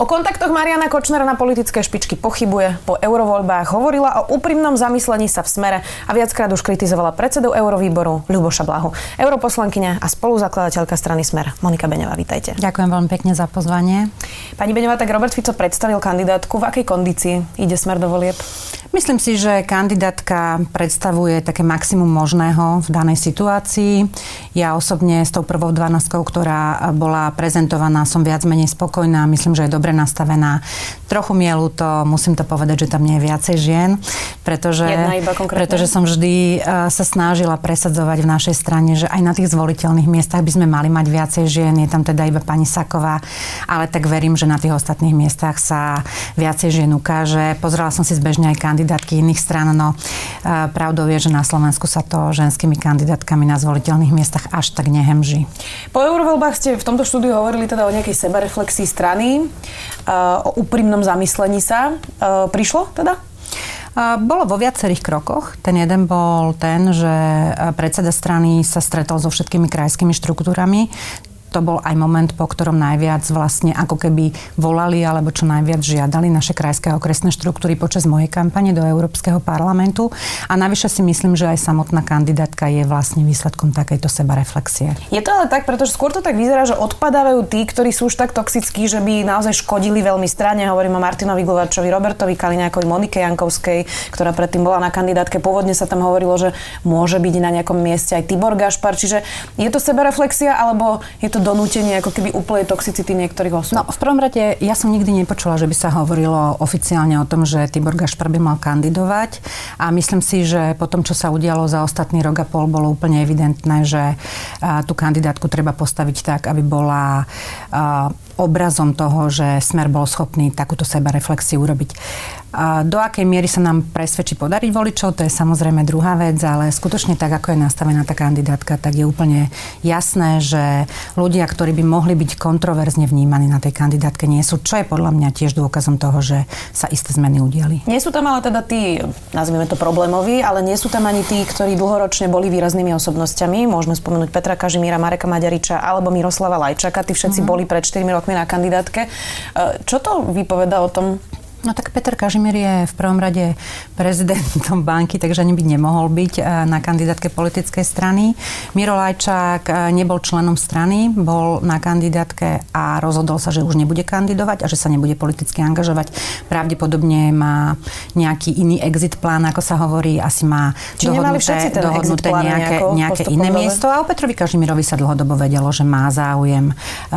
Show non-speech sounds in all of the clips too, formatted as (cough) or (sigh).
O kontaktoch Mariana Kočnera na politické špičky pochybuje. Po eurovoľbách hovorila o úprimnom zamyslení sa v smere a viackrát už kritizovala predsedu Eurovýboru Ľuboša Blahu. Europoslankyňa a spoluzakladateľka strany Smer Monika Beňová, vítajte. Ďakujem veľmi pekne za pozvanie. Pani Beňová, tak Robert Fico predstavil kandidátku. V akej kondícii ide Smer do volieb? Myslím si, že kandidátka predstavuje také maximum možného v danej situácii. Ja osobne s tou prvou 12, ktorá bola prezentovaná, som viac menej spokojná. Myslím, že je dobre nastavená. Trochu mi je ľúto, musím to povedať, že tam nie je viacej žien, pretože, pretože som vždy e, sa snažila presadzovať v našej strane, že aj na tých zvoliteľných miestach by sme mali mať viacej žien. Je tam teda iba pani Saková, ale tak verím, že na tých ostatných miestach sa viacej žien ukáže. Pozrela som si zbežne aj kandidátku kandidátky iných stran, no pravdou je, že na Slovensku sa to ženskými kandidátkami na zvoliteľných miestach až tak nehemží. Po eurovoľbách ste v tomto štúdiu hovorili teda o nejakej sebareflexii strany, o úprimnom zamyslení sa. Prišlo teda? Bolo vo viacerých krokoch. Ten jeden bol ten, že predseda strany sa stretol so všetkými krajskými štruktúrami to bol aj moment, po ktorom najviac vlastne ako keby volali alebo čo najviac žiadali naše krajské a okresné štruktúry počas mojej kampane do Európskeho parlamentu. A navyše si myslím, že aj samotná kandidátka je vlastne výsledkom takejto sebareflexie. Je to ale tak, pretože skôr to tak vyzerá, že odpadávajú tí, ktorí sú už tak toxickí, že by naozaj škodili veľmi strane. Hovorím o Martinovi Glovačovi, Robertovi Kaliňákovi, Monike Jankovskej, ktorá predtým bola na kandidátke. Pôvodne sa tam hovorilo, že môže byť na nejakom mieste aj Tibor Gašpar. Čiže je to sebareflexia alebo je to donútenie ako keby úplnej toxicity niektorých osôb? No, v prvom rade ja som nikdy nepočula, že by sa hovorilo oficiálne o tom, že Tibor Gašpar by mal kandidovať a myslím si, že po tom, čo sa udialo za ostatný rok a pol, bolo úplne evidentné, že tú kandidátku treba postaviť tak, aby bola obrazom toho, že Smer bol schopný takúto sebareflexiu urobiť. A do akej miery sa nám presvedčí podariť voličov, to je samozrejme druhá vec, ale skutočne tak, ako je nastavená tá kandidátka, tak je úplne jasné, že ľudia, ktorí by mohli byť kontroverzne vnímaní na tej kandidátke, nie sú, čo je podľa mňa tiež dôkazom toho, že sa isté zmeny udiali. Nie sú tam ale teda tí, nazvime to problémoví, ale nie sú tam ani tí, ktorí dlhoročne boli výraznými osobnosťami. Môžeme spomenúť Petra Kažimíra, Mareka Maďariča alebo Miroslava Lajčaka. Tí všetci mm-hmm. boli pred 4 rokmi na kandidátke. E, čo to vypoveda o tom, No tak Peter Kažimír je v prvom rade prezidentom banky, takže ani by nemohol byť eh, na kandidátke politickej strany. Miro Lajčák eh, nebol členom strany, bol na kandidátke a rozhodol sa, že už nebude kandidovať a že sa nebude politicky angažovať. Pravdepodobne má nejaký iný exit plán, ako sa hovorí, asi má Či dohodnuté, dohodnuté nejaké, nejaké iné miesto. A o Petrovi Kažimírovi sa dlhodobo vedelo, že má záujem uh,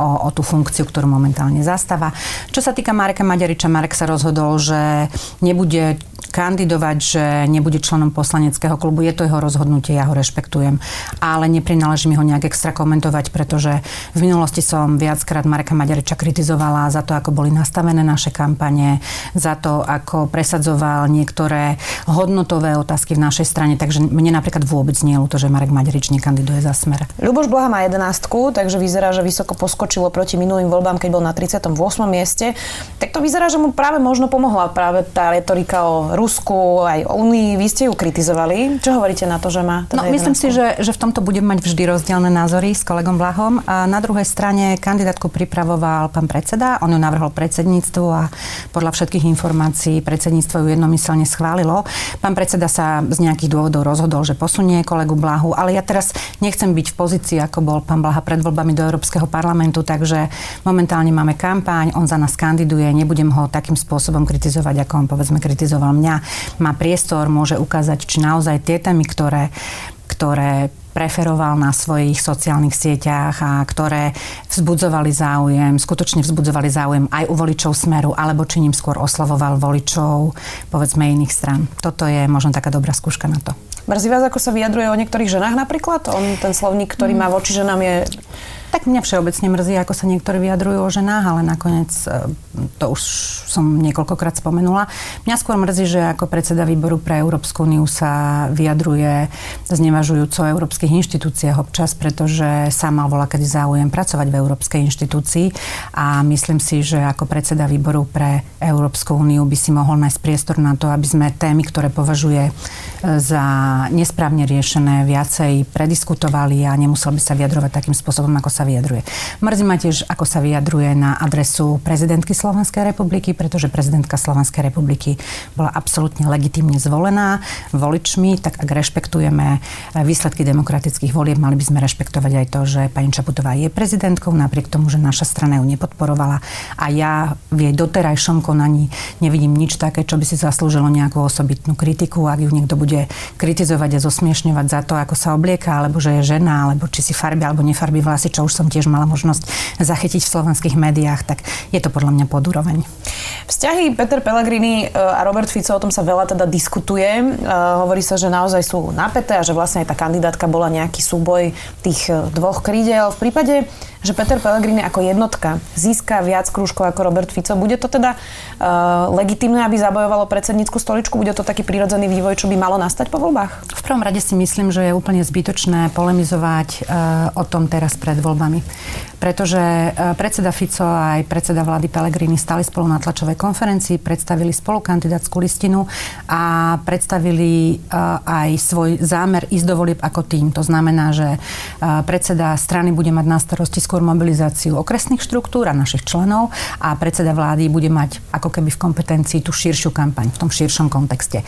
o, o tú funkciu, ktorú momentálne zastáva. Čo sa týka Mareka Maďariča, Marek sa rozhodol, že nebude kandidovať, že nebude členom poslaneckého klubu. Je to jeho rozhodnutie, ja ho rešpektujem. Ale neprináleží mi ho nejak extra komentovať, pretože v minulosti som viackrát Mareka Maďariča kritizovala za to, ako boli nastavené naše kampane, za to, ako presadzoval niektoré hodnotové otázky v našej strane. Takže mne napríklad vôbec nie je že Marek Maďarič nekandiduje za smer. Ľuboš Blaha má 11, takže vyzerá, že vysoko poskočilo proti minulým voľbám, keď bol na 38. mieste. Tak to vyzerá, že mu práve možno pomohla práve tá retorika o Rusku, aj o Unii. Vy ste ju kritizovali. Čo hovoríte na to, že má teda No, myslím si, že, že v tomto budem mať vždy rozdielne názory s kolegom Blahom. A na druhej strane kandidátku pripravoval pán predseda, on ju navrhol predsedníctvu a podľa všetkých informácií predsedníctvo ju jednomyselne schválilo. Pán predseda sa z nejakých dôvodov rozhodol, že posunie kolegu Blahu, ale ja teraz nechcem byť v pozícii, ako bol pán Blaha pred voľbami do Európskeho parlamentu, takže momentálne máme kampaň, on za nás kandiduje, nebudem ho takým spôsobom kritizovať, ako on povedzme kritizoval mňa mňa má priestor, môže ukázať, či naozaj tie témy, ktoré, ktoré preferoval na svojich sociálnych sieťach a ktoré vzbudzovali záujem, skutočne vzbudzovali záujem aj u voličov Smeru, alebo či ním skôr oslovoval voličov, povedzme, iných stran. Toto je možno taká dobrá skúška na to. Mrzí vás, ako sa vyjadruje o niektorých ženách napríklad? On, ten slovník, ktorý má voči ženám, je Tak mňa všeobecne mrzí, ako sa niektorí vyjadrujú o ženách, ale nakoniec e, to už som niekoľkokrát spomenula. Mňa skôr mrzí, že ako predseda výboru pre Európsku úniu sa vyjadruje znevažujúco o európskych inštitúciách občas, pretože sám mal volá kedy záujem pracovať v Európskej inštitúcii a myslím si, že ako predseda výboru pre Európsku úniu by si mohol nájsť priestor na to, aby sme témy, ktoré považuje e, za nesprávne riešené, viacej prediskutovali a nemusel by sa vyjadrovať takým spôsobom, ako sa vyjadruje. Mrzí ma tiež, ako sa vyjadruje na adresu prezidentky Slovenskej republiky, pretože prezidentka Slovenskej republiky bola absolútne legitimne zvolená voličmi, tak ak rešpektujeme výsledky demokratických volieb, mali by sme rešpektovať aj to, že pani Čaputová je prezidentkou, napriek tomu, že naša strana ju nepodporovala a ja v jej doterajšom konaní nevidím nič také, čo by si zaslúžilo nejakú osobitnú kritiku. Ak ju niekto bude kritizovať a zosmiešňovať za to, ako sa oblieka, alebo že je žena, alebo či si farby alebo nefarbí vlasy, čo už som tiež mala možnosť zachytiť v slovenských médiách, tak je to podľa mňa podúroveň. Vzťahy Peter Pellegrini e, a Robert Fico, o tom sa veľa teda diskutuje. E, hovorí sa, že naozaj sú napäté a že vlastne aj tá kandidátka bola nejaký súboj tých e, dvoch krídel. V prípade že Peter Pellegrini ako jednotka získa viac krúžkov ako Robert Fico. Bude to teda uh, legitimné, aby zabojovalo predsednícku stoličku? Bude to taký prirodzený vývoj, čo by malo nastať po voľbách? V prvom rade si myslím, že je úplne zbytočné polemizovať uh, o tom teraz pred voľbami. Pretože uh, predseda Fico a aj predseda vlády Pellegrini stali spolu na tlačovej konferencii, predstavili spolu kandidátskú listinu a predstavili uh, aj svoj zámer ísť do volieb ako tým. To znamená, že uh, predseda strany bude mať na starosti skôr mobilizáciu okresných štruktúr a našich členov a predseda vlády bude mať ako keby v kompetencii tú širšiu kampaň v tom širšom kontexte.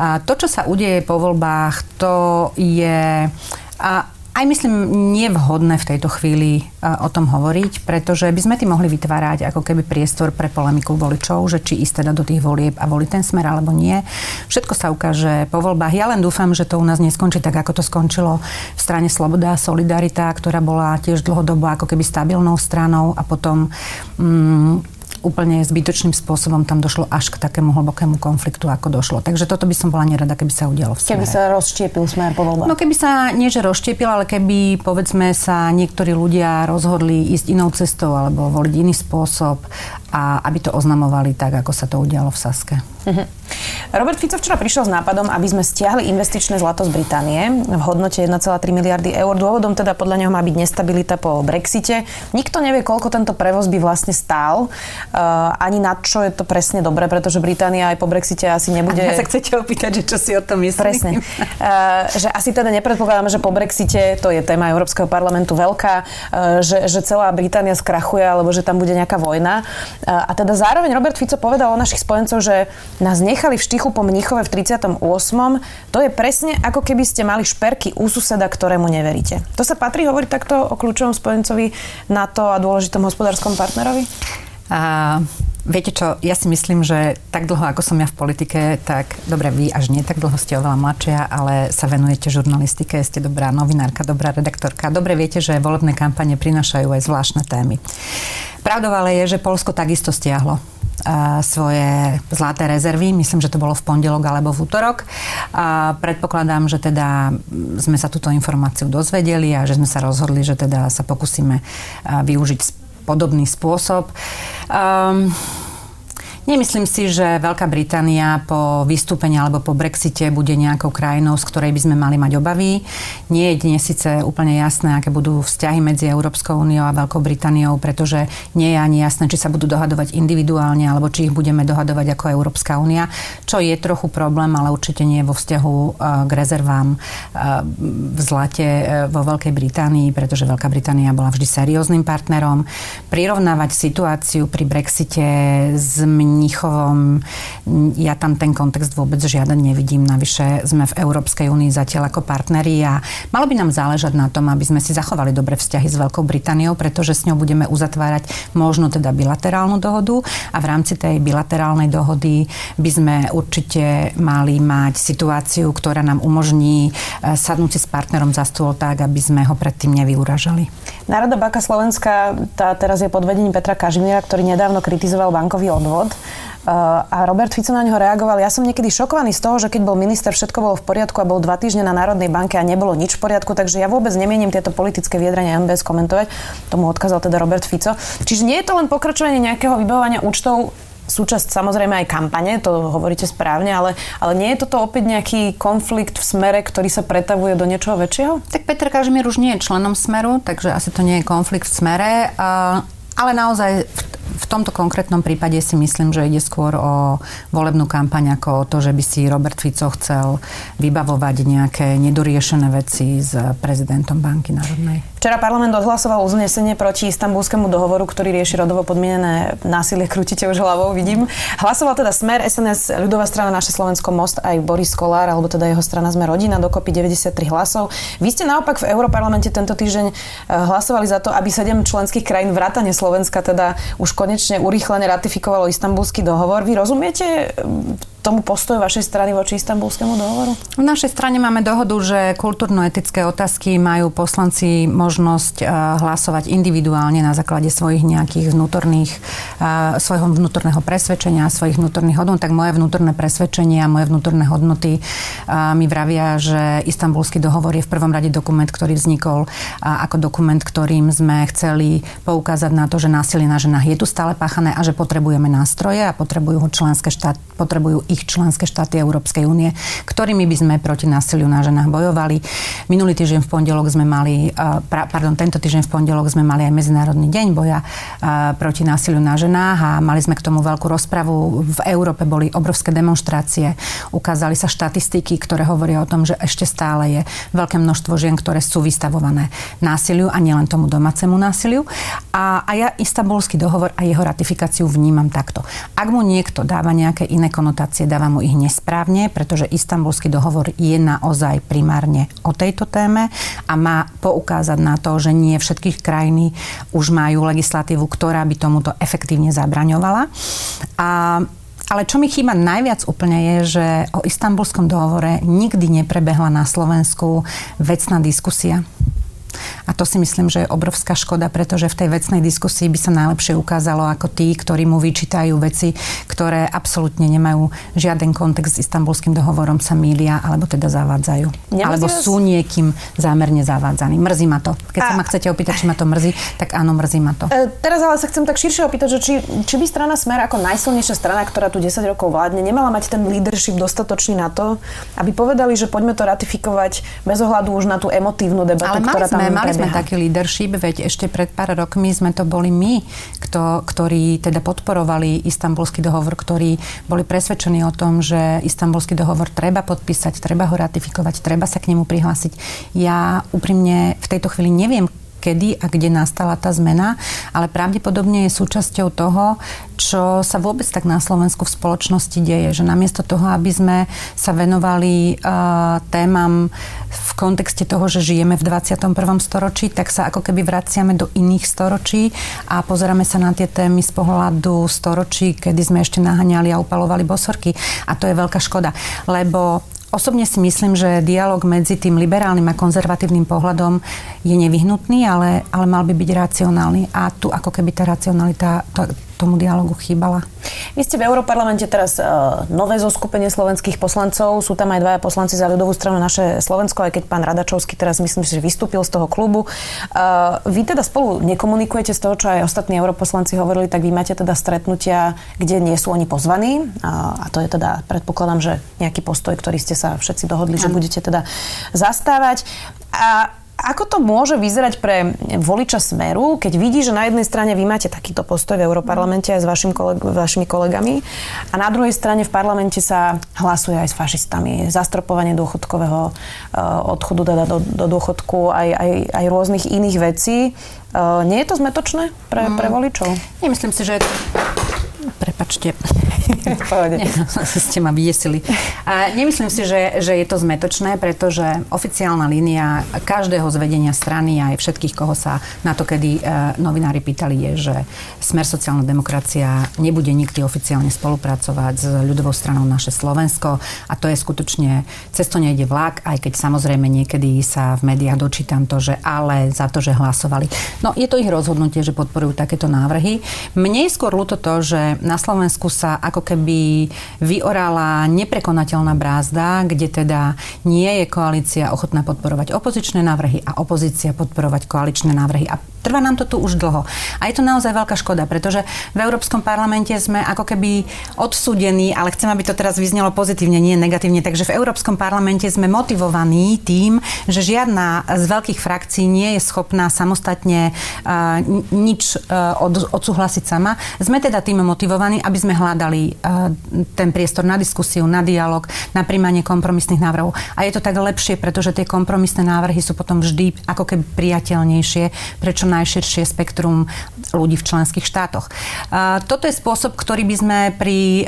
A to, čo sa udeje po voľbách, to je... A aj myslím nevhodné v tejto chvíli e, o tom hovoriť, pretože by sme tým mohli vytvárať ako keby priestor pre polemiku voličov, že či ísť teda do tých volieb a voliť ten smer alebo nie. Všetko sa ukáže po voľbách. Ja len dúfam, že to u nás neskončí tak, ako to skončilo v strane Sloboda a Solidarita, ktorá bola tiež dlhodobo ako keby stabilnou stranou a potom mm, úplne zbytočným spôsobom tam došlo až k takému hlbokému konfliktu, ako došlo. Takže toto by som bola nerada, keby sa udialo v smere. Keby sa rozštiepil smer po voľbách. No keby sa, nie že rozštiepil, ale keby povedzme sa niektorí ľudia rozhodli ísť inou cestou alebo voliť iný spôsob a aby to oznamovali tak, ako sa to udialo v Saske. Uh-huh. Robert Fico včera prišiel s nápadom, aby sme stiahli investičné zlato z Británie v hodnote 1,3 miliardy eur. Dôvodom teda podľa neho má byť nestabilita po Brexite. Nikto nevie, koľko tento prevoz by vlastne stál, uh, ani na čo je to presne dobre, pretože Británia aj po Brexite asi nebude... A ja sa chcete opýtať, že čo si o tom myslíš? Presne. Uh, že asi teda nepredpokladáme, že po Brexite, to je téma Európskeho parlamentu veľká, uh, že, že celá Británia skrachuje, alebo že tam bude nejaká vojna. A teda zároveň Robert Fico povedal o našich spojencov, že nás nechali v štychu po Mnichove v 38. To je presne ako keby ste mali šperky u suseda, ktorému neveríte. To sa patrí hovoriť takto o kľúčovom spojencovi NATO a dôležitom hospodárskom partnerovi? A, viete čo, ja si myslím, že tak dlho, ako som ja v politike, tak dobre, vy až nie tak dlho ste oveľa mladšia, ale sa venujete žurnalistike, ste dobrá novinárka, dobrá redaktorka. Dobre viete, že volebné kampane prinašajú aj zvláštne témy. Pravdou ale je, že Polsko takisto stiahlo svoje zlaté rezervy. Myslím, že to bolo v pondelok alebo v útorok. A predpokladám, že teda sme sa túto informáciu dozvedeli a že sme sa rozhodli, že teda sa pokúsime využiť podobný spôsob. Um, Nemyslím si, že Veľká Británia po vystúpení alebo po Brexite bude nejakou krajinou, z ktorej by sme mali mať obavy. Nie je dnes síce úplne jasné, aké budú vzťahy medzi Európskou úniou a Veľkou Britániou, pretože nie je ani jasné, či sa budú dohadovať individuálne alebo či ich budeme dohadovať ako Európska únia, čo je trochu problém, ale určite nie vo vzťahu e, k rezervám e, v zlate e, vo Veľkej Británii, pretože Veľká Británia bola vždy serióznym partnerom. Prirovnávať situáciu pri Brexite s Mníchovom. Ja tam ten kontext vôbec žiaden nevidím. Navyše sme v Európskej únii zatiaľ ako partneri a malo by nám záležať na tom, aby sme si zachovali dobre vzťahy s Veľkou Britániou, pretože s ňou budeme uzatvárať možno teda bilaterálnu dohodu a v rámci tej bilaterálnej dohody by sme určite mali mať situáciu, ktorá nám umožní e, sadnúť si s partnerom za stôl tak, aby sme ho predtým nevyuražali. Národa Baka Slovenska, tá teraz je pod vedením Petra Kažimíra, ktorý nedávno kritizoval bankový odvod. A Robert Fico na neho reagoval. Ja som niekedy šokovaný z toho, že keď bol minister, všetko bolo v poriadku a bol dva týždne na Národnej banke a nebolo nič v poriadku, takže ja vôbec nemienim tieto politické vyjadrenia MBS komentovať. Tomu odkázal teda Robert Fico. Čiže nie je to len pokračovanie nejakého vybavovania účtov súčasť samozrejme aj kampane, to hovoríte správne, ale, ale nie je toto opäť nejaký konflikt v smere, ktorý sa pretavuje do niečoho väčšieho? Tak Peter Kažimír už nie je členom smeru, takže asi to nie je konflikt v smere. Ale naozaj v tomto konkrétnom prípade si myslím, že ide skôr o volebnú kampaň ako o to, že by si Robert Fico chcel vybavovať nejaké nedoriešené veci s prezidentom Banky národnej. Včera parlament odhlasoval uznesenie proti istambulskému dohovoru, ktorý rieši rodovo podmienené násilie. Krútite už hlavou, vidím. Hlasoval teda Smer, SNS, ľudová strana Naše Slovensko, Most aj Boris Kolár, alebo teda jeho strana Sme rodina, dokopy 93 hlasov. Vy ste naopak v Európarlamente tento týždeň eh, hlasovali za to, aby 7 členských krajín vrátane Slovenska teda už konečne urýchlene ratifikovalo istambulský dohovor. Vy rozumiete tomu postoju vašej strany voči istambulskému dohovoru? V našej strane máme dohodu, že kultúrno-etické otázky majú poslanci možnosť eh, hlasovať individuálne na základe svojich nejakých vnútorných, eh, svojho vnútorného presvedčenia, svojich vnútorných hodnot. Tak moje vnútorné presvedčenie a moje vnútorné hodnoty eh, mi vravia, že istambulský dohovor je v prvom rade dokument, ktorý vznikol ako dokument, ktorým sme chceli poukázať na to, že násilie na ženách je tu stále páchané a že potrebujeme nástroje a potrebujú ho členské štát, potrebujú ich členské štáty Európskej únie, ktorými by sme proti násiliu na ženách bojovali. Minulý týždeň v pondelok sme mali, pardon, tento týždeň v pondelok sme mali aj Medzinárodný deň boja proti násiliu na ženách a mali sme k tomu veľkú rozpravu. V Európe boli obrovské demonstrácie, ukázali sa štatistiky, ktoré hovoria o tom, že ešte stále je veľké množstvo žien, ktoré sú vystavované násiliu a nielen tomu domácemu násiliu. A, a ja istambulský dohovor a jeho ratifikáciu vnímam takto. Ak mu niekto dáva nejaké iné konotácie, informácie, dáva mu ich nesprávne, pretože istambulský dohovor je naozaj primárne o tejto téme a má poukázať na to, že nie všetky krajiny už majú legislatívu, ktorá by tomuto efektívne zabraňovala. A ale čo mi chýba najviac úplne je, že o istambulskom dohovore nikdy neprebehla na Slovensku vecná diskusia. A to si myslím, že je obrovská škoda, pretože v tej vecnej diskusii by sa najlepšie ukázalo, ako tí, ktorí mu vyčítajú veci, ktoré absolútne nemajú žiaden kontext s istambulským dohovorom, sa mília alebo teda zavádzajú. Nemrzí alebo vás... sú niekým zámerne zavádzaní. Mrzí ma to. Keď a... sa ma chcete opýtať, či ma to mrzí, tak áno, mrzí ma to. E, teraz ale sa chcem tak širšie opýtať, že či, či by strana Smer ako najsilnejšia strana, ktorá tu 10 rokov vládne, nemala mať ten leadership dostatočný na to, aby povedali, že poďme to ratifikovať bez ohľadu už na tú emotívnu debatu, ktorá tam sme, mali sme taký leadership, veď ešte pred pár rokmi sme to boli my, kto, ktorí teda podporovali istambulský dohovor, ktorí boli presvedčení o tom, že istambulský dohovor treba podpísať, treba ho ratifikovať, treba sa k nemu prihlásiť. Ja úprimne v tejto chvíli neviem, kedy a kde nastala tá zmena, ale pravdepodobne je súčasťou toho, čo sa vôbec tak na Slovensku v spoločnosti deje. Že namiesto toho, aby sme sa venovali uh, témam v kontexte toho, že žijeme v 21. storočí, tak sa ako keby vraciame do iných storočí a pozeráme sa na tie témy z pohľadu storočí, kedy sme ešte naháňali a upalovali bosorky. A to je veľká škoda, lebo Osobne si myslím, že dialog medzi tým liberálnym a konzervatívnym pohľadom je nevyhnutný, ale, ale mal by byť racionálny. A tu ako keby tá racionalita, to, tomu dialogu chýbala. Vy ste v Európarlamente teraz uh, nové zoskupenie slovenských poslancov. Sú tam aj dvaja poslanci za ľudovú stranu naše Slovensko, aj keď pán Radačovský teraz myslím, že vystúpil z toho klubu. Uh, vy teda spolu nekomunikujete z toho, čo aj ostatní europoslanci hovorili, tak vy máte teda stretnutia, kde nie sú oni pozvaní. Uh, a to je teda, predpokladám, že nejaký postoj, ktorý ste sa všetci dohodli, že budete teda zastávať. A ako to môže vyzerať pre voliča Smeru, keď vidí, že na jednej strane vy máte takýto postoj v Európarlamente aj s vašim koleg- vašimi kolegami a na druhej strane v parlamente sa hlasuje aj s fašistami. Zastropovanie dôchodkového uh, odchodu teda do, do dôchodku, aj, aj, aj rôznych iných vecí. Uh, nie je to zmetočné pre, pre mm. voličov? Nemyslím si, že Prepačte. Nie, (laughs) ste ma vyjesili. A nemyslím si, že, že je to zmetočné, pretože oficiálna línia každého z vedenia strany aj všetkých, koho sa na to, kedy e, novinári pýtali, je, že Smer sociálna demokracia nebude nikdy oficiálne spolupracovať s ľudovou stranou naše Slovensko a to je skutočne, cez to nejde vlak, aj keď samozrejme niekedy sa v médiách dočítam to, že ale za to, že hlasovali. No je to ich rozhodnutie, že podporujú takéto návrhy. Mne je skôr ľúto to, že na Slovensku sa ako keby vyorala neprekonateľná brázda, kde teda nie je koalícia ochotná podporovať opozičné návrhy a opozícia podporovať koaličné návrhy. A Trvá nám to tu už dlho. A je to naozaj veľká škoda, pretože v Európskom parlamente sme ako keby odsúdení, ale chcem, aby to teraz vyznelo pozitívne, nie negatívne. Takže v Európskom parlamente sme motivovaní tým, že žiadna z veľkých frakcií nie je schopná samostatne uh, nič uh, od, odsúhlasiť sama. Sme teda tým motivovaní, aby sme hľadali uh, ten priestor na diskusiu, na dialog, na príjmanie kompromisných návrhov. A je to tak lepšie, pretože tie kompromisné návrhy sú potom vždy ako keby priateľnejšie, prečo najširšie spektrum ľudí v členských štátoch. Toto je spôsob, ktorý by sme pri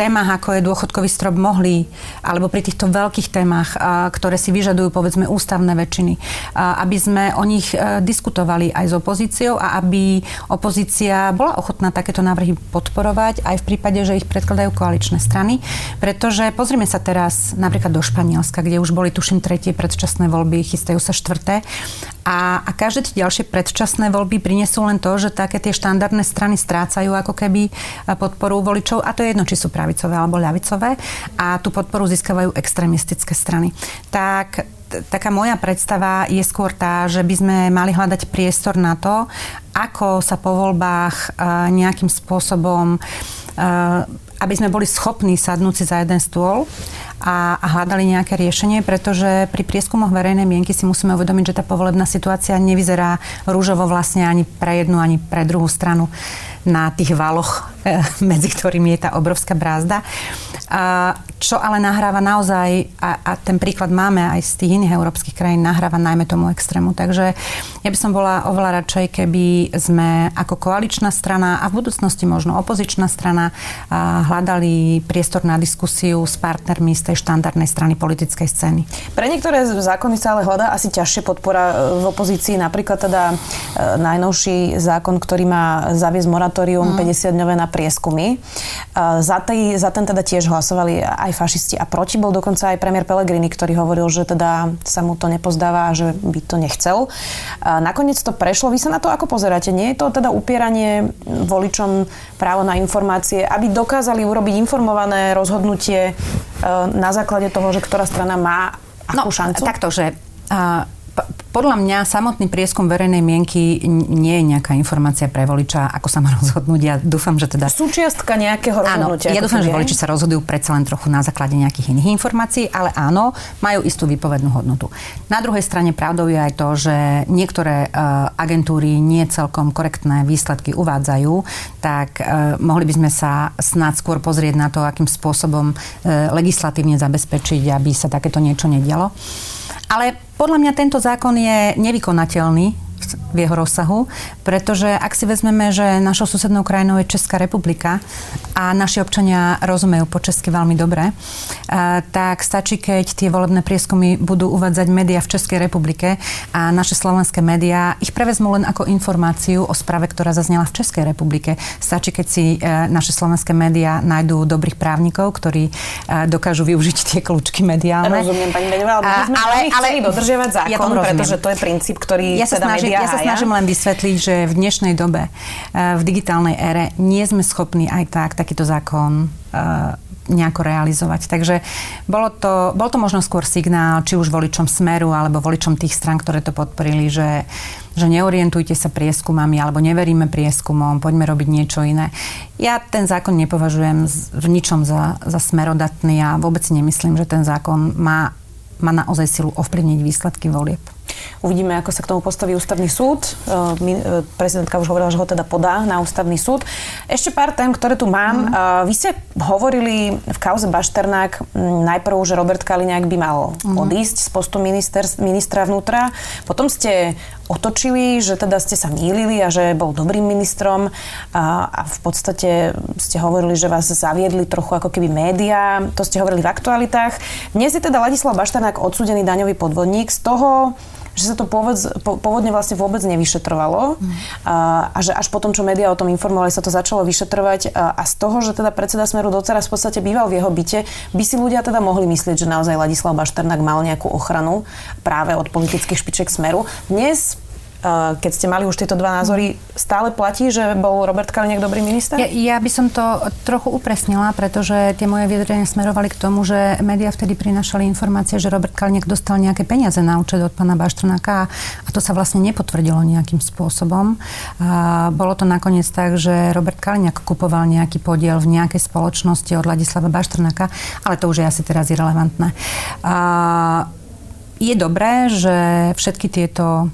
témach, ako je dôchodkový strop, mohli, alebo pri týchto veľkých témach, ktoré si vyžadujú povedzme ústavné väčšiny, aby sme o nich diskutovali aj s opozíciou a aby opozícia bola ochotná takéto návrhy podporovať aj v prípade, že ich predkladajú koaličné strany. Pretože pozrime sa teraz napríklad do Španielska, kde už boli tuším tretie predčasné voľby, chystajú sa štvrté. A, a každé tie ďalšie predčasné voľby prinesú len to, že také tie štandardné strany strácajú ako keby podporu voličov a to je jedno, či sú pravicové alebo ľavicové a tú podporu získavajú extrémistické strany. Tak taká moja predstava je skôr tá, že by sme mali hľadať priestor na to, ako sa po voľbách nejakým spôsobom aby sme boli schopní sadnúť si za jeden stôl a, a hľadali nejaké riešenie, pretože pri prieskumoch verejnej mienky si musíme uvedomiť, že tá povolebná situácia nevyzerá rúžovo vlastne ani pre jednu, ani pre druhú stranu na tých valoch, (laughs) eh, medzi ktorými je tá obrovská brázda. Čo ale nahráva naozaj, a, a ten príklad máme aj z tých iných európskych krajín, nahráva najmä tomu extrému. Takže ja by som bola oveľa radšej, keby sme ako koaličná strana a v budúcnosti možno opozičná strana hľadali priestor na diskusiu s partnermi z tej štandardnej strany politickej scény. Pre niektoré zákony sa ale hľadá asi ťažšie podpora e, v opozícii. Napríklad teda najnovší zákon, ktorý má zaviesť moratórium mm. 50-dňové na prieskumy. E, za, tej, za ten teda tiež hlasovali aj fašisti a proti bol dokonca aj premiér Pellegrini, ktorý hovoril, že teda sa mu to nepozdáva a že by to nechcel. Nakoniec to prešlo. Vy sa na to ako pozeráte? Nie je to teda upieranie voličom právo na informácie, aby dokázali urobiť informované rozhodnutie na základe toho, že ktorá strana má akú no, šancu? Takto, že podľa mňa samotný prieskum verejnej mienky nie je nejaká informácia pre voliča, ako sa má (laughs) rozhodnúť. Ja dúfam, že teda... Súčiastka nejakého rozhodnutia. Áno, ja dúfam, že voliči sa rozhodujú predsa len trochu na základe nejakých iných informácií, ale áno, majú istú výpovednú hodnotu. Na druhej strane pravdou je aj to, že niektoré uh, agentúry nie celkom korektné výsledky uvádzajú, tak uh, mohli by sme sa snáď skôr pozrieť na to, akým spôsobom uh, legislatívne zabezpečiť, aby sa takéto niečo nedialo. Ale podľa mňa tento zákon je nevykonateľný v jeho rozsahu, pretože ak si vezmeme, že našou susednou krajinou je Česká republika a naši občania rozumejú po česky veľmi dobre, tak stačí, keď tie volebné prieskumy budú uvádzať médiá v Českej republike a naše slovenské médiá ich prevezmú len ako informáciu o správe, ktorá zaznela v Českej republike. Stačí, keď si e, naše slovenské médiá nájdú dobrých právnikov, ktorí e, dokážu využiť tie kľúčky mediálne. Rozumiem, pani Beňová, ale sme ale, ale, dodržiavať zákon, ja pretože to je princíp, ktorý ja sa teda snažím, ja sa snažím len vysvetliť, že v dnešnej dobe, eh, v digitálnej ére, nie sme schopní aj tak takýto zákon eh, nejako realizovať. Takže bolo to, bol to možno skôr signál, či už voličom Smeru, alebo voličom tých stran, ktoré to podporili, že, že neorientujte sa prieskumami, alebo neveríme prieskumom, poďme robiť niečo iné. Ja ten zákon nepovažujem v ničom za, za smerodatný a vôbec nemyslím, že ten zákon má, má naozaj silu ovplyvniť výsledky volieb. Uvidíme, ako sa k tomu postaví ústavný súd. E, e, prezidentka už hovorila, že ho teda podá na ústavný súd. Ešte pár tém, ktoré tu mám. Mm. Vy ste hovorili v kauze Bašternák najprv, že Robert Kaliňák by mal mm. odísť z postu minister, ministra vnútra. Potom ste otočili, že teda ste sa mýlili a že bol dobrým ministrom a, a v podstate ste hovorili, že vás zaviedli trochu ako keby médiá. To ste hovorili v aktualitách. Dnes je teda Ladislav Bašternák odsudený daňový podvodník. Z toho že sa to pôvodz, po, pôvodne vlastne vôbec nevyšetrovalo mm. a, a že až potom, čo médiá o tom informovali, sa to začalo vyšetrovať a, a z toho, že teda predseda Smeru docera v podstate býval v jeho byte, by si ľudia teda mohli myslieť, že naozaj Ladislav Bašternák mal nejakú ochranu práve od politických špiček Smeru. Dnes keď ste mali už tieto dva názory, stále platí, že bol Robert Kaliňák dobrý minister? Ja, ja by som to trochu upresnila, pretože tie moje vyjadrenia smerovali k tomu, že médiá vtedy prinašali informácie, že Robert Kaliňák dostal nejaké peniaze na účet od pána Baštrnáka a to sa vlastne nepotvrdilo nejakým spôsobom. A bolo to nakoniec tak, že Robert Kaliňák kupoval nejaký podiel v nejakej spoločnosti od Ladislava Baštrnáka, ale to už je asi teraz irrelevantné. A je dobré, že všetky tieto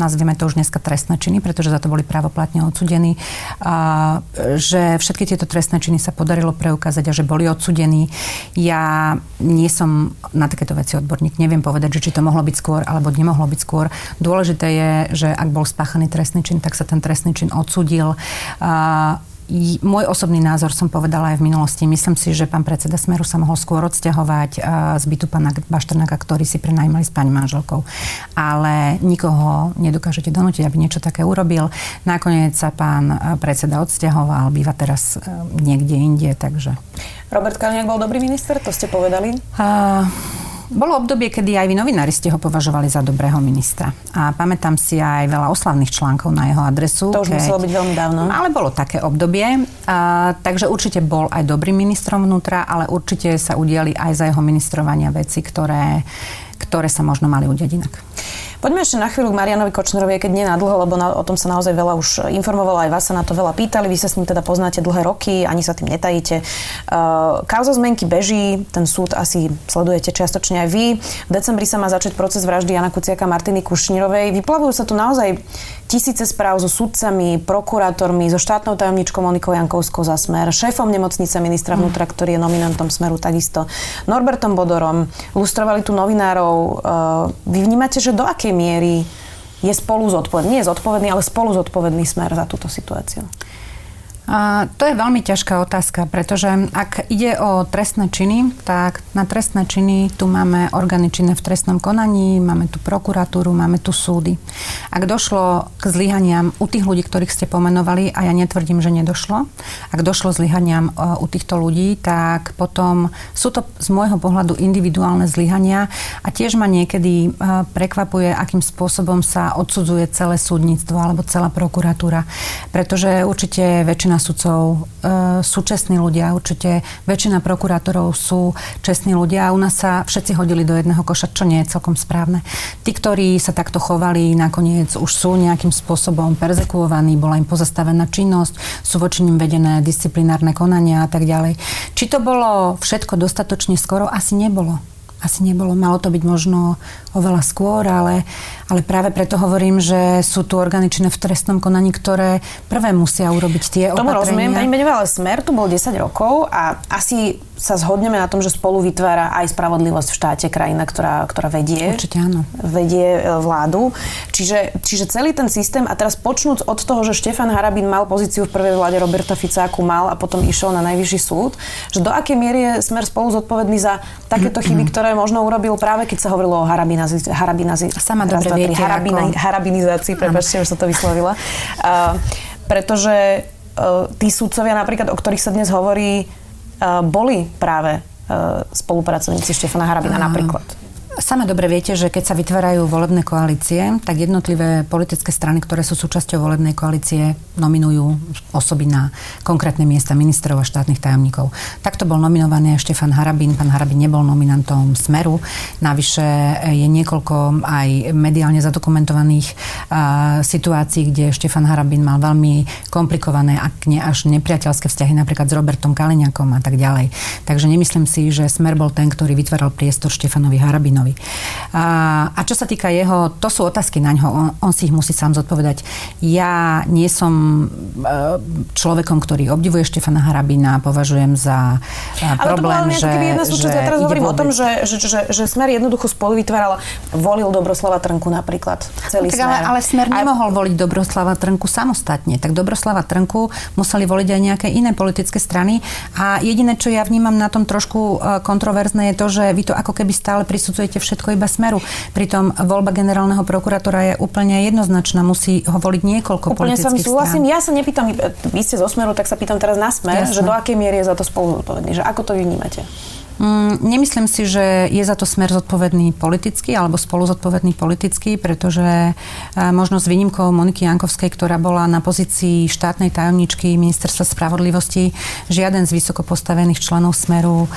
nazvieme to už dneska trestné činy, pretože za to boli právoplatne odsudení, a, že všetky tieto trestné činy sa podarilo preukázať a že boli odsudení. Ja nie som na takéto veci odborník, neviem povedať, že či to mohlo byť skôr alebo nemohlo byť skôr. Dôležité je, že ak bol spáchaný trestný čin, tak sa ten trestný čin odsudil. A, môj osobný názor som povedala aj v minulosti. Myslím si, že pán predseda Smeru sa mohol skôr odsťahovať z bytu pána Bašternáka, ktorý si prenajímali s pani manželkou. Ale nikoho nedokážete donútiť, aby niečo také urobil. Nakoniec sa pán predseda odsťahoval, býva teraz niekde inde, takže... Robert Kaliňák bol dobrý minister, to ste povedali? Uh, bolo obdobie, kedy aj vy novinári ste ho považovali za dobrého ministra. A pamätám si aj veľa oslavných článkov na jeho adresu. To už keď... muselo byť veľmi dávno. Ale bolo také obdobie. A, takže určite bol aj dobrým ministrom vnútra, ale určite sa udiali aj za jeho ministrovania veci, ktoré, ktoré sa možno mali udiať inak. Poďme ešte na chvíľu k Marianovi Kočnerovi, keď nie na dlho, lebo na, o tom sa naozaj veľa už informovalo, aj vás sa na to veľa pýtali, vy sa s ním teda poznáte dlhé roky, ani sa tým netajíte. Uh, kauza zmenky beží, ten súd asi sledujete čiastočne aj vy. V decembri sa má začať proces vraždy Jana Kuciaka Martiny Kušnírovej. Vyplavujú sa tu naozaj tisíce správ so sudcami, prokurátormi, so štátnou tajomničkou Monikou Jankovskou za smer, šéfom nemocnice ministra vnútra, ktorý je nominantom smeru takisto, Norbertom Bodorom, lustrovali tu novinárov. Uh, vy vnímate, že do akej miery je spolu zodpovedný, nie je zodpovedný, ale spolu zodpovedný smer za túto situáciu? A to je veľmi ťažká otázka, pretože ak ide o trestné činy, tak na trestné činy tu máme orgány činné v trestnom konaní, máme tu prokuratúru, máme tu súdy. Ak došlo k zlyhaniam u tých ľudí, ktorých ste pomenovali, a ja netvrdím, že nedošlo, ak došlo zlyhaniam e, u týchto ľudí, tak potom sú to z môjho pohľadu individuálne zlyhania a tiež ma niekedy e, prekvapuje, akým spôsobom sa odsudzuje celé súdnictvo alebo celá prokuratúra. Pretože určite väčšina väčšina sudcov e, sú čestní ľudia, určite väčšina prokurátorov sú čestní ľudia a u nás sa všetci hodili do jedného koša, čo nie je celkom správne. Tí, ktorí sa takto chovali, nakoniec už sú nejakým spôsobom perzekuovaní, bola im pozastavená činnosť, sú voči nim vedené disciplinárne konania a tak ďalej. Či to bolo všetko dostatočne skoro? Asi nebolo asi nebolo. Malo to byť možno oveľa skôr, ale, ale práve preto hovorím, že sú tu orgány činné v trestnom konaní, ktoré prvé musia urobiť tie Tomu opatrenia. rozumiem, pani Beňová, ale Smer tu bol 10 rokov a asi sa zhodneme na tom, že spolu vytvára aj spravodlivosť v štáte krajina, ktorá, ktorá vedie, Určite áno. vedie e, vládu. Čiže, čiže celý ten systém, a teraz počnúc od toho, že Štefan Harabín mal pozíciu v prvej vláde Roberta Fica, akú mal a potom išiel na najvyšší súd, že do akej miery je Smer spolu zodpovedný za takéto (clears throat) chyby, ktoré možno urobil práve keď sa hovorilo o harabinazi, harabinazi, Sama dobre viete, harabina, ako... harabinizácii, prepáčte, už som to vyslovila. (laughs) Uh, pretože uh, tí súdcovia napríklad, o ktorých sa dnes hovorí, boli práve spolupracovníci Štefana Harabina napríklad. Sama dobre viete, že keď sa vytvárajú volebné koalície, tak jednotlivé politické strany, ktoré sú súčasťou volebnej koalície, nominujú osoby na konkrétne miesta ministrov a štátnych tajomníkov. Takto bol nominovaný aj Štefan Harabín. Pán Harabín nebol nominantom Smeru. Navyše je niekoľko aj mediálne zadokumentovaných a, situácií, kde Štefan Harabín mal veľmi komplikované, ak nie až nepriateľské vzťahy napríklad s Robertom Kaliňakom a tak ďalej. Takže nemyslím si, že Smer bol ten, ktorý vytváral priestor Štefanovi Harabínovi Putinovi. A, a čo sa týka jeho, to sú otázky na ňo, on, on si ich musí sám zodpovedať. Ja nie som e, človekom, ktorý obdivuje Štefana Harabina, považujem za e, problém, Ale to že... jedna súčasť, ja teraz hovorím vôbec... o tom, že, že, že, že Smer jednoducho spolu vytváral, volil Dobroslava Trnku napríklad, celý no, tak Smer. Ale, ale Smer a... nemohol voliť Dobroslava Trnku samostatne, tak Dobroslava Trnku museli voliť aj nejaké iné politické strany a jediné, čo ja vnímam na tom trošku e, kontroverzné je to, že vy to ako keby stále prisudzujete podstate všetko iba smeru. Pritom voľba generálneho prokurátora je úplne jednoznačná. Musí ho voliť niekoľko úplne politických strán. súhlasím. Ja sa nepýtam, vy ste zo smeru, tak sa pýtam teraz na smer, Jasne. že do akej miery je za to spolu zodpovedný. Že ako to vnímate? Mm, nemyslím si, že je za to smer zodpovedný politicky alebo spolu zodpovedný politicky, pretože e, možno s výnimkou Moniky Jankovskej, ktorá bola na pozícii štátnej tajomničky ministerstva spravodlivosti, žiaden z vysoko postavených členov Smeru e,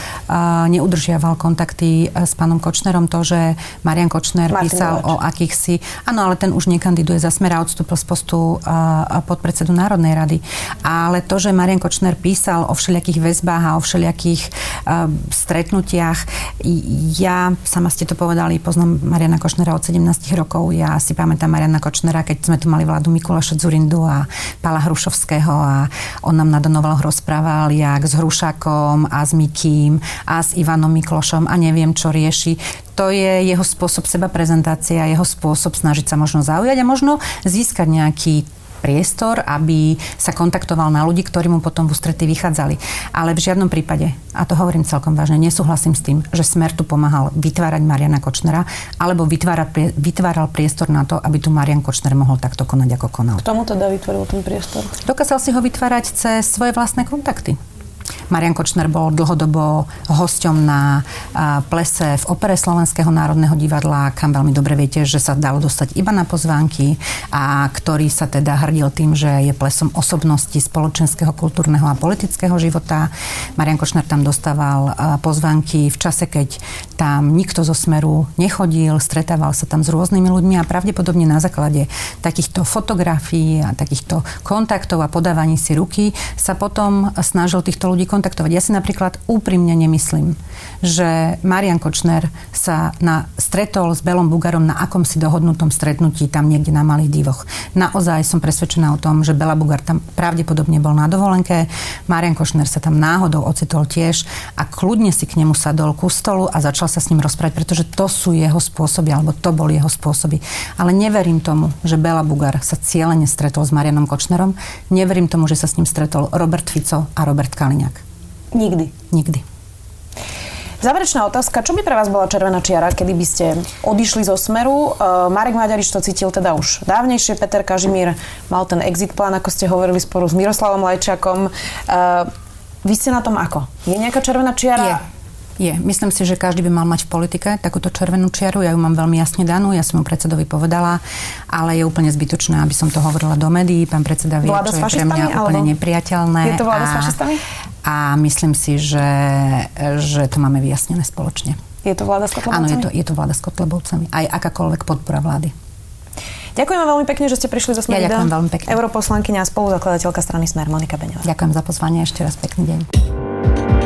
neudržiaval kontakty e, s pánom Kočnerom. To, že Marian Kočner Martin písal Miloč. o akýchsi... Áno, ale ten už nekandiduje za Smer a odstúpil z postu podpredsedu Národnej rady. Ale to, že Marian Kočner písal o všelijakých väzbách a o všelijakých stretnutiach. Ja, sama ste to povedali, poznám Mariana Košnera od 17 rokov. Ja si pamätám Mariana Kočnera, keď sme tu mali vládu Mikuláša Zurindu a Pála Hrušovského a on nám na Donovaloch rozprával, jak s Hrušakom a s Mikým a s Ivanom Miklošom a neviem, čo rieši to je jeho spôsob seba prezentácia, jeho spôsob snažiť sa možno zaujať a možno získať nejaký priestor, aby sa kontaktoval na ľudí, ktorí mu potom v ústretí vychádzali. Ale v žiadnom prípade, a to hovorím celkom vážne, nesúhlasím s tým, že Smer tu pomáhal vytvárať Mariana Kočnera, alebo vytvára, vytváral priestor na to, aby tu Marian Kočner mohol takto konať, ako konal. K tomu teda vytvoril ten priestor? Dokázal si ho vytvárať cez svoje vlastné kontakty. Marian Kočner bol dlhodobo hosťom na plese v opere Slovenského národného divadla, kam veľmi dobre viete, že sa dalo dostať iba na pozvánky a ktorý sa teda hrdil tým, že je plesom osobnosti spoločenského, kultúrneho a politického života. Marian Kočner tam dostával pozvánky v čase, keď tam nikto zo Smeru nechodil, stretával sa tam s rôznymi ľuďmi a pravdepodobne na základe takýchto fotografií a takýchto kontaktov a podávaní si ruky sa potom snažil týchto ľudí kontaktovať. Ja si napríklad úprimne nemyslím, že Marian Kočner sa na, stretol s Belom Bugarom na akomsi dohodnutom stretnutí tam niekde na Malých divoch. Naozaj som presvedčená o tom, že Bela Bugar tam pravdepodobne bol na dovolenke, Marian Kočner sa tam náhodou ocitol tiež a kľudne si k nemu sadol ku stolu a začal sa s ním rozprávať, pretože to sú jeho spôsoby, alebo to boli jeho spôsoby. Ale neverím tomu, že Bela Bugar sa cieľene stretol s Marianom Kočnerom, neverím tomu, že sa s ním stretol Robert Fico a Robert Kaliňák. Nikdy. Nikdy. Záverečná otázka. Čo by pre vás bola červená čiara, kedy by ste odišli zo Smeru? Uh, Marek Maďarič to cítil teda už dávnejšie. Peter Kažimír mal ten exit plán, ako ste hovorili spolu s Miroslavom Lajčakom. Uh, vy ste na tom ako? Je nejaká červená čiara? Je. Je. Myslím si, že každý by mal mať v politike takúto červenú čiaru. Ja ju mám veľmi jasne danú, ja som ju predsedovi povedala, ale je úplne zbytočné, aby som to hovorila do médií. Pán predseda vie, čo je pre mňa úplne nepriateľné. Je to vláda a, s fašistami? A myslím si, že, že to máme vyjasnené spoločne. Je to vláda s Kotlebovcami? Áno, je to, je to vláda s Kotlebovcami. Aj akákoľvek podpora vlády. Ďakujem veľmi pekne, že ste prišli zo Smer. Ja ďakujem veľmi pekne. Europoslankyňa a spoluzakladateľka strany Smer Monika Beňová. Ďakujem za pozvanie, ešte raz pekný deň.